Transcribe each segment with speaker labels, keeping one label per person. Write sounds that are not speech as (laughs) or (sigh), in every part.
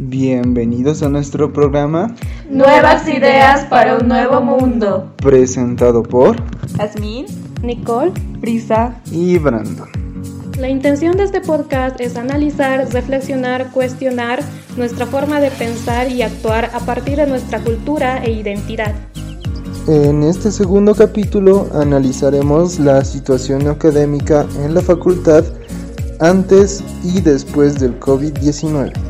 Speaker 1: Bienvenidos a nuestro programa
Speaker 2: Nuevas ideas para un nuevo mundo.
Speaker 1: presentado por
Speaker 2: Jazmín,
Speaker 3: Nicole,
Speaker 2: Brisa.
Speaker 1: y Brandon.
Speaker 3: La intención de este podcast es analizar, reflexionar, cuestionar nuestra forma de pensar y actuar a partir de nuestra cultura e identidad.
Speaker 1: En este segundo capítulo analizaremos la situación académica en la facultad antes y después del COVID-19.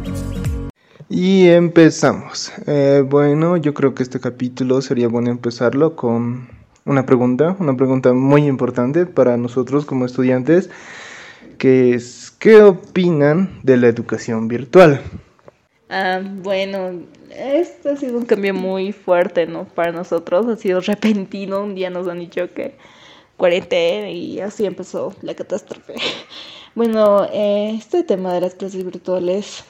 Speaker 1: Y empezamos. Eh, bueno, yo creo que este capítulo sería bueno empezarlo con una pregunta, una pregunta muy importante para nosotros como estudiantes, que es, ¿qué opinan de la educación virtual?
Speaker 2: Ah, bueno, esto ha sido un cambio muy fuerte, ¿no? Para nosotros ha sido repentino. Un día nos han dicho que cuarentena y así empezó la catástrofe. (laughs) Bueno, eh, este tema de las clases virtuales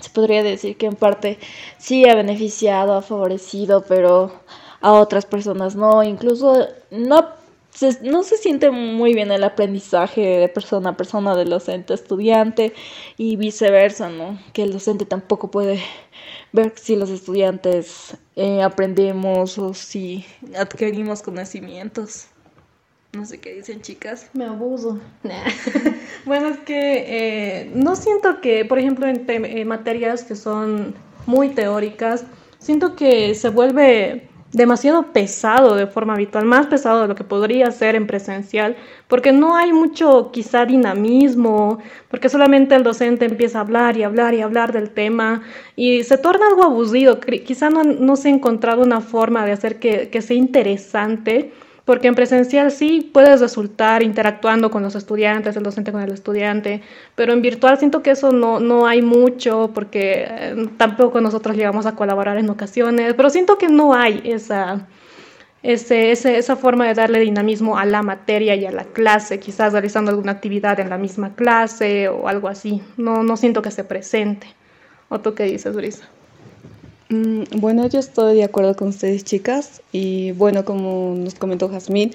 Speaker 2: se podría decir que en parte sí ha beneficiado, ha favorecido, pero a otras personas no. Incluso no se, no se siente muy bien el aprendizaje de persona a persona, del docente a estudiante y viceversa, ¿no? Que el docente tampoco puede ver si los estudiantes eh, aprendemos o si adquirimos conocimientos. No sé qué dicen chicas.
Speaker 3: Me abuso. (laughs) bueno, es que eh, no siento que, por ejemplo, en te- materias que son muy teóricas, siento que se vuelve demasiado pesado de forma habitual, más pesado de lo que podría ser en presencial, porque no hay mucho quizá dinamismo, porque solamente el docente empieza a hablar y hablar y hablar del tema y se torna algo aburrido, quizá no, no se ha encontrado una forma de hacer que, que sea interesante. Porque en presencial sí puedes resultar interactuando con los estudiantes, el docente con el estudiante, pero en virtual siento que eso no, no hay mucho porque eh, tampoco nosotros llegamos a colaborar en ocasiones, pero siento que no hay esa, ese, esa forma de darle dinamismo a la materia y a la clase, quizás realizando alguna actividad en la misma clase o algo así. No, no siento que se presente. ¿O tú qué dices, Brisa?
Speaker 4: Mm, Bueno, yo estoy de acuerdo con ustedes, chicas. Y bueno, como nos comentó Jazmín,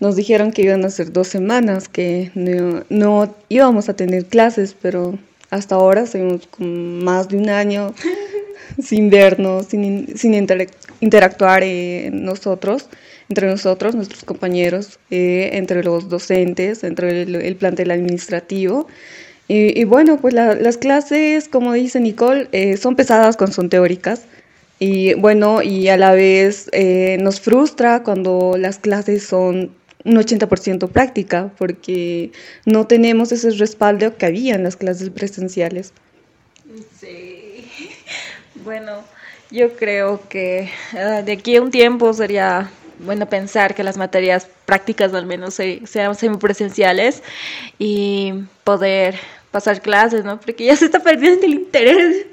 Speaker 4: nos dijeron que iban a ser dos semanas, que no, no íbamos a tener clases, pero hasta ahora seguimos con más de un año (laughs) sin vernos, sin, in- sin interac- interactuar eh, nosotros, entre nosotros, nuestros compañeros, eh, entre los docentes, entre el, el plantel administrativo. Y, bueno, pues la- las clases, como dice Nicole, eh, son pesadas cuando son teóricas. Y bueno, y a la vez eh, nos frustra cuando las clases son un 80% práctica, porque no tenemos ese respaldo que había en las clases presenciales.
Speaker 2: Sí. (laughs) Bueno, yo creo que ah, de aquí a un tiempo sería bueno pensar que las materias prácticas al menos se- sean semipresenciales y poder pasar clases, ¿no? Porque ya se está perdiendo el interés.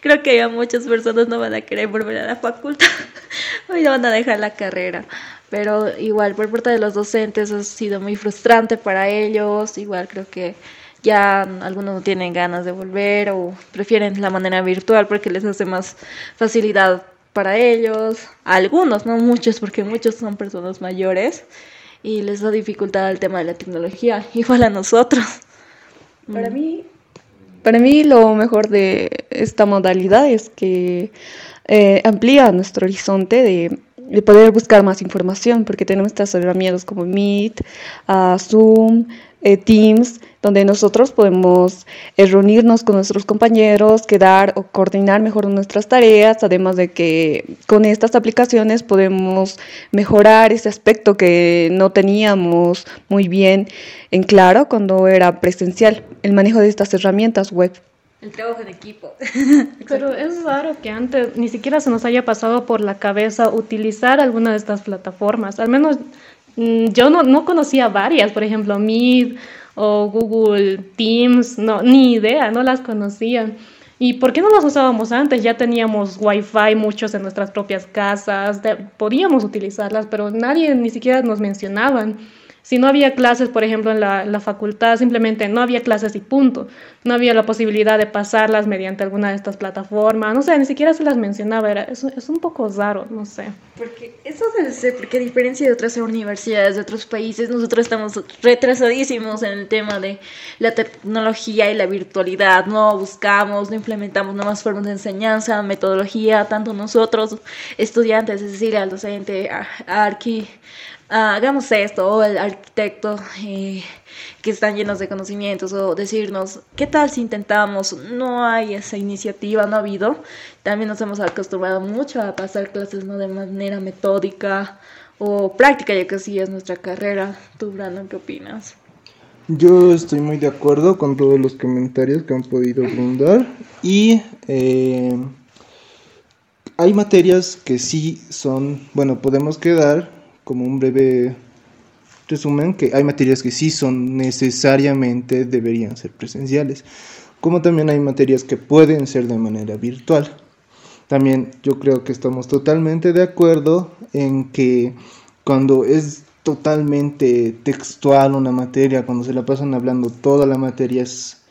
Speaker 2: Creo que ya muchas personas no van a querer volver a la facultad (laughs) o ya van a dejar la carrera. Pero igual por parte de los docentes ha sido muy frustrante para ellos. Igual creo que ya algunos no tienen ganas de volver o prefieren la manera virtual porque les hace más facilidad para ellos. Algunos, no muchos, porque muchos son personas mayores y les da dificultad el tema de la tecnología, (laughs) igual a nosotros.
Speaker 4: Para mí, para mí lo mejor de esta modalidad es que eh, amplía nuestro horizonte de, de poder buscar más información, porque tenemos estas herramientas como Meet, ah, Zoom, eh, Teams, donde nosotros podemos eh, reunirnos con nuestros compañeros, quedar o coordinar mejor nuestras tareas, además de que con estas aplicaciones podemos mejorar ese aspecto que no teníamos muy bien en claro cuando era presencial, el manejo de estas herramientas web.
Speaker 2: El trabajo en equipo. (laughs)
Speaker 3: Pero es raro que antes ni siquiera se nos haya pasado por la cabeza utilizar alguna de estas plataformas. Al menos mm, yo no, no conocía varias, por ejemplo, Meet o Google Teams, no, ni idea, no las conocía. ¿Y por qué no las usábamos antes? Ya teníamos Wi-Fi muchos en nuestras propias casas, de- podíamos utilizarlas, pero nadie ni siquiera nos mencionaban. Si no había clases, por ejemplo, en la, la, facultad, simplemente no había clases y punto. No había la posibilidad de pasarlas mediante alguna de estas plataformas. No sé, ni siquiera se las mencionaba. Era, es, es un poco raro, no sé.
Speaker 2: Porque eso debe ser, porque a diferencia de otras universidades de otros países, nosotros estamos retrasadísimos en el tema de la tecnología y la virtualidad. No buscamos, no implementamos nuevas formas de enseñanza, metodología, tanto nosotros, estudiantes, es decir, al docente, aquí Hagamos esto, o el arquitecto eh, que están llenos de conocimientos, o decirnos, ¿qué tal si intentamos? No hay esa iniciativa, no ha habido. También nos hemos acostumbrado mucho a pasar clases no de manera metódica o práctica, ya que sí es nuestra carrera. Tú, Brandon, ¿qué opinas?
Speaker 1: Yo estoy muy de acuerdo con todos los comentarios que han podido brindar y eh, hay materias que sí son, bueno, podemos quedar como un breve resumen que hay materias que sí son necesariamente deberían ser presenciales, como también hay materias que pueden ser de manera virtual. También yo creo que estamos totalmente de acuerdo en que cuando es totalmente textual una materia, cuando se la pasan hablando toda la materia es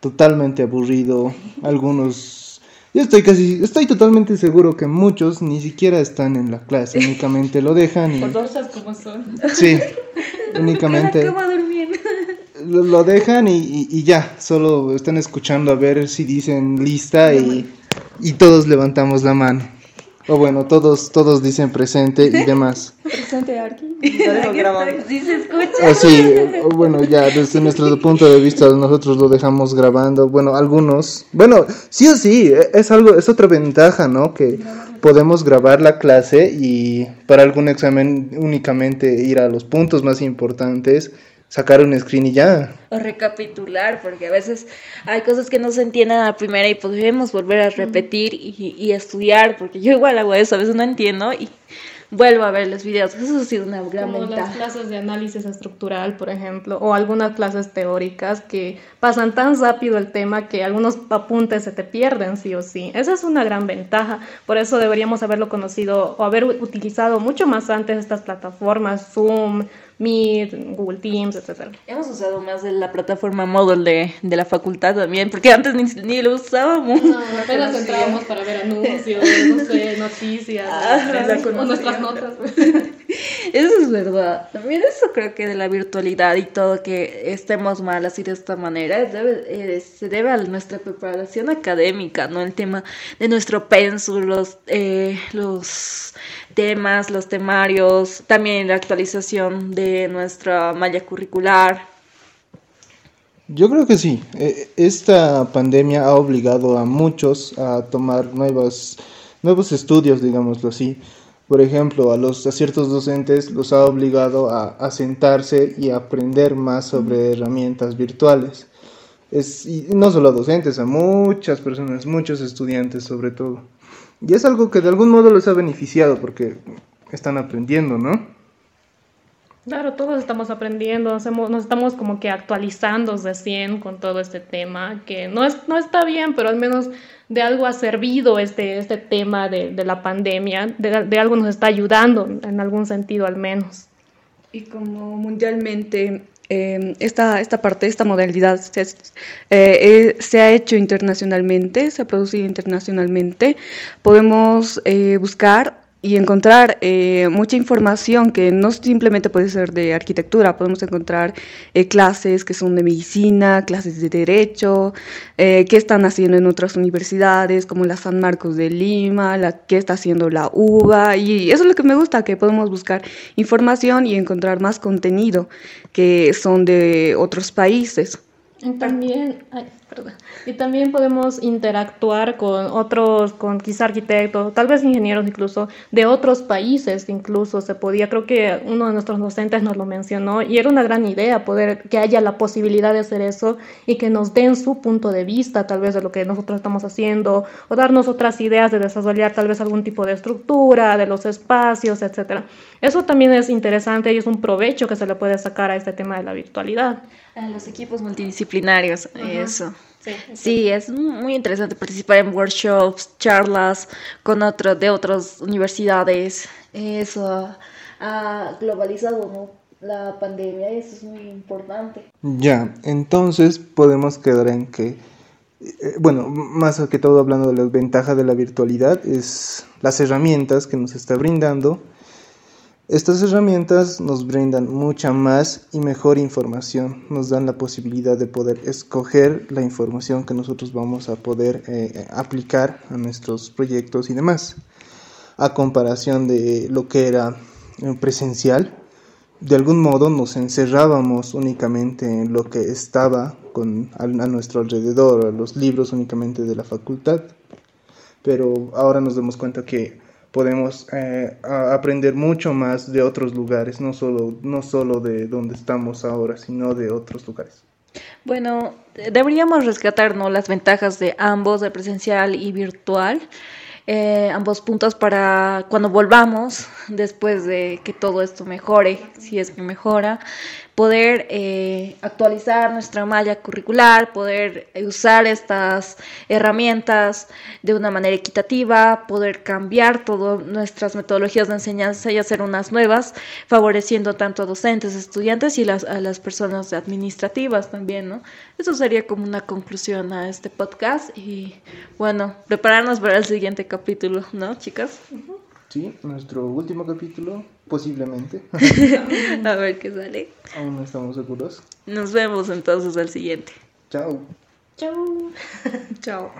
Speaker 1: totalmente aburrido, algunos yo estoy casi, estoy totalmente seguro que muchos ni siquiera están en la clase, únicamente lo dejan y...
Speaker 3: como son.
Speaker 1: Sí, (laughs) únicamente... Lo, lo dejan y, y, ya, solo están escuchando a ver si dicen lista y, y todos levantamos la mano. O bueno, todos, todos dicen presente y (laughs) demás.
Speaker 2: Presente Arki. Sí se escucha.
Speaker 1: Ah, sí, bueno, ya desde nuestro punto de vista nosotros lo dejamos grabando. Bueno, algunos. Bueno, sí o sí, es algo, es otra ventaja, ¿no? Que podemos grabar la clase y para algún examen únicamente ir a los puntos más importantes sacar un screen y ya.
Speaker 2: O recapitular, porque a veces hay cosas que no se entienden a la primera y podemos volver a repetir y, y, estudiar, porque yo igual hago eso, a veces no entiendo y vuelvo a ver los videos. Eso ha sido una gran
Speaker 3: Como las clases de análisis estructural, por ejemplo, o algunas clases teóricas que pasan tan rápido el tema que algunos apuntes se te pierden sí o sí. Esa es una gran ventaja. Por eso deberíamos haberlo conocido o haber utilizado mucho más antes estas plataformas, Zoom, Meet, Google Teams, etc.
Speaker 2: Hemos usado más de la plataforma Moodle de, de la facultad también, porque antes ni, ni lo usábamos.
Speaker 3: No, apenas entrábamos para ver anuncios, no sé, (laughs) noticias, ah, o nuestras notas. (laughs)
Speaker 2: Eso es verdad. También eso creo que de la virtualidad y todo que estemos mal así de esta manera eh, se debe a nuestra preparación académica, ¿no? El tema de nuestro pensum, los, eh, los temas, los temarios, también la actualización de nuestra malla curricular.
Speaker 1: Yo creo que sí. Eh, esta pandemia ha obligado a muchos a tomar nuevos, nuevos estudios, digámoslo así. Por ejemplo, a, los, a ciertos docentes los ha obligado a, a sentarse y a aprender más sobre herramientas virtuales. Es, y no solo a docentes, a muchas personas, muchos estudiantes sobre todo. Y es algo que de algún modo les ha beneficiado porque están aprendiendo, ¿no?
Speaker 3: Claro, todos estamos aprendiendo, nos estamos como que actualizando recién con todo este tema, que no, es, no está bien, pero al menos de algo ha servido este, este tema de, de la pandemia, de, de, algo nos está ayudando, en algún sentido al menos.
Speaker 4: Y como mundialmente eh, esta, esta parte, esta modalidad se, eh, eh, se, ha hecho internacionalmente, se ha producido internacionalmente, podemos eh, buscar y encontrar eh, mucha información que no simplemente puede ser de arquitectura, podemos encontrar eh, clases que son de medicina, clases de derecho, eh, qué están haciendo en otras universidades como la San Marcos de Lima, la qué está haciendo la UBA y eso es lo que me gusta, que podemos buscar información y encontrar más contenido que son de otros países.
Speaker 3: También, Y también podemos interactuar con otros, con quizá arquitectos, tal vez ingenieros incluso, de otros países incluso se podía, creo que uno de nuestros docentes nos lo mencionó, y era una gran idea poder que haya la posibilidad de hacer eso y que nos den su punto de vista tal vez de lo que nosotros estamos haciendo, o darnos otras ideas de desarrollar tal vez algún tipo de estructura, de los espacios, etcétera. Eso también es interesante y es un provecho que se le puede sacar a este tema de la virtualidad.
Speaker 2: A los equipos multidisciplinarios, eso. Sí, es muy interesante participar en workshops, charlas con otros de otras universidades. Eso ha globalizado la pandemia y eso es muy importante.
Speaker 1: Ya, entonces podemos quedar en que, eh, bueno, más que todo hablando de las ventajas de la virtualidad, es las herramientas que nos está brindando. Estas herramientas nos brindan mucha más y mejor información, nos dan la posibilidad de poder escoger la información que nosotros vamos a poder eh, aplicar a nuestros proyectos y demás, a comparación de lo que era eh, presencial, de algún modo nos encerrábamos únicamente en lo que estaba con, a, nuestro alrededor, a los libros únicamente de la facultad. Pero ahora nos damos cuenta que podemos eh, aprender mucho más de otros lugares, no solo, no solo de donde estamos ahora, sino de otros lugares.
Speaker 2: Bueno, deberíamos rescatar las ventajas de ambos, de presencial y virtual. Eh, ambos puntos para cuando volvamos, después de que todo esto mejore, si es que mejora, poder eh, actualizar nuestra malla curricular, poder usar estas herramientas de una manera equitativa, poder cambiar todas nuestras metodologías de enseñanza y hacer unas nuevas, favoreciendo tanto a docentes, estudiantes y las, a las personas administrativas también, ¿no? Eso sería como una conclusión a este podcast y bueno, prepararnos para el siguiente capítulo, ¿no, chicas?
Speaker 1: Sí, nuestro último capítulo, posiblemente. (laughs) (laughs)
Speaker 2: A ver qué sale.
Speaker 1: Aún no estamos seguros.
Speaker 2: Nos vemos entonces al siguiente.
Speaker 1: Chao.
Speaker 2: Chao. (laughs)
Speaker 3: Chao.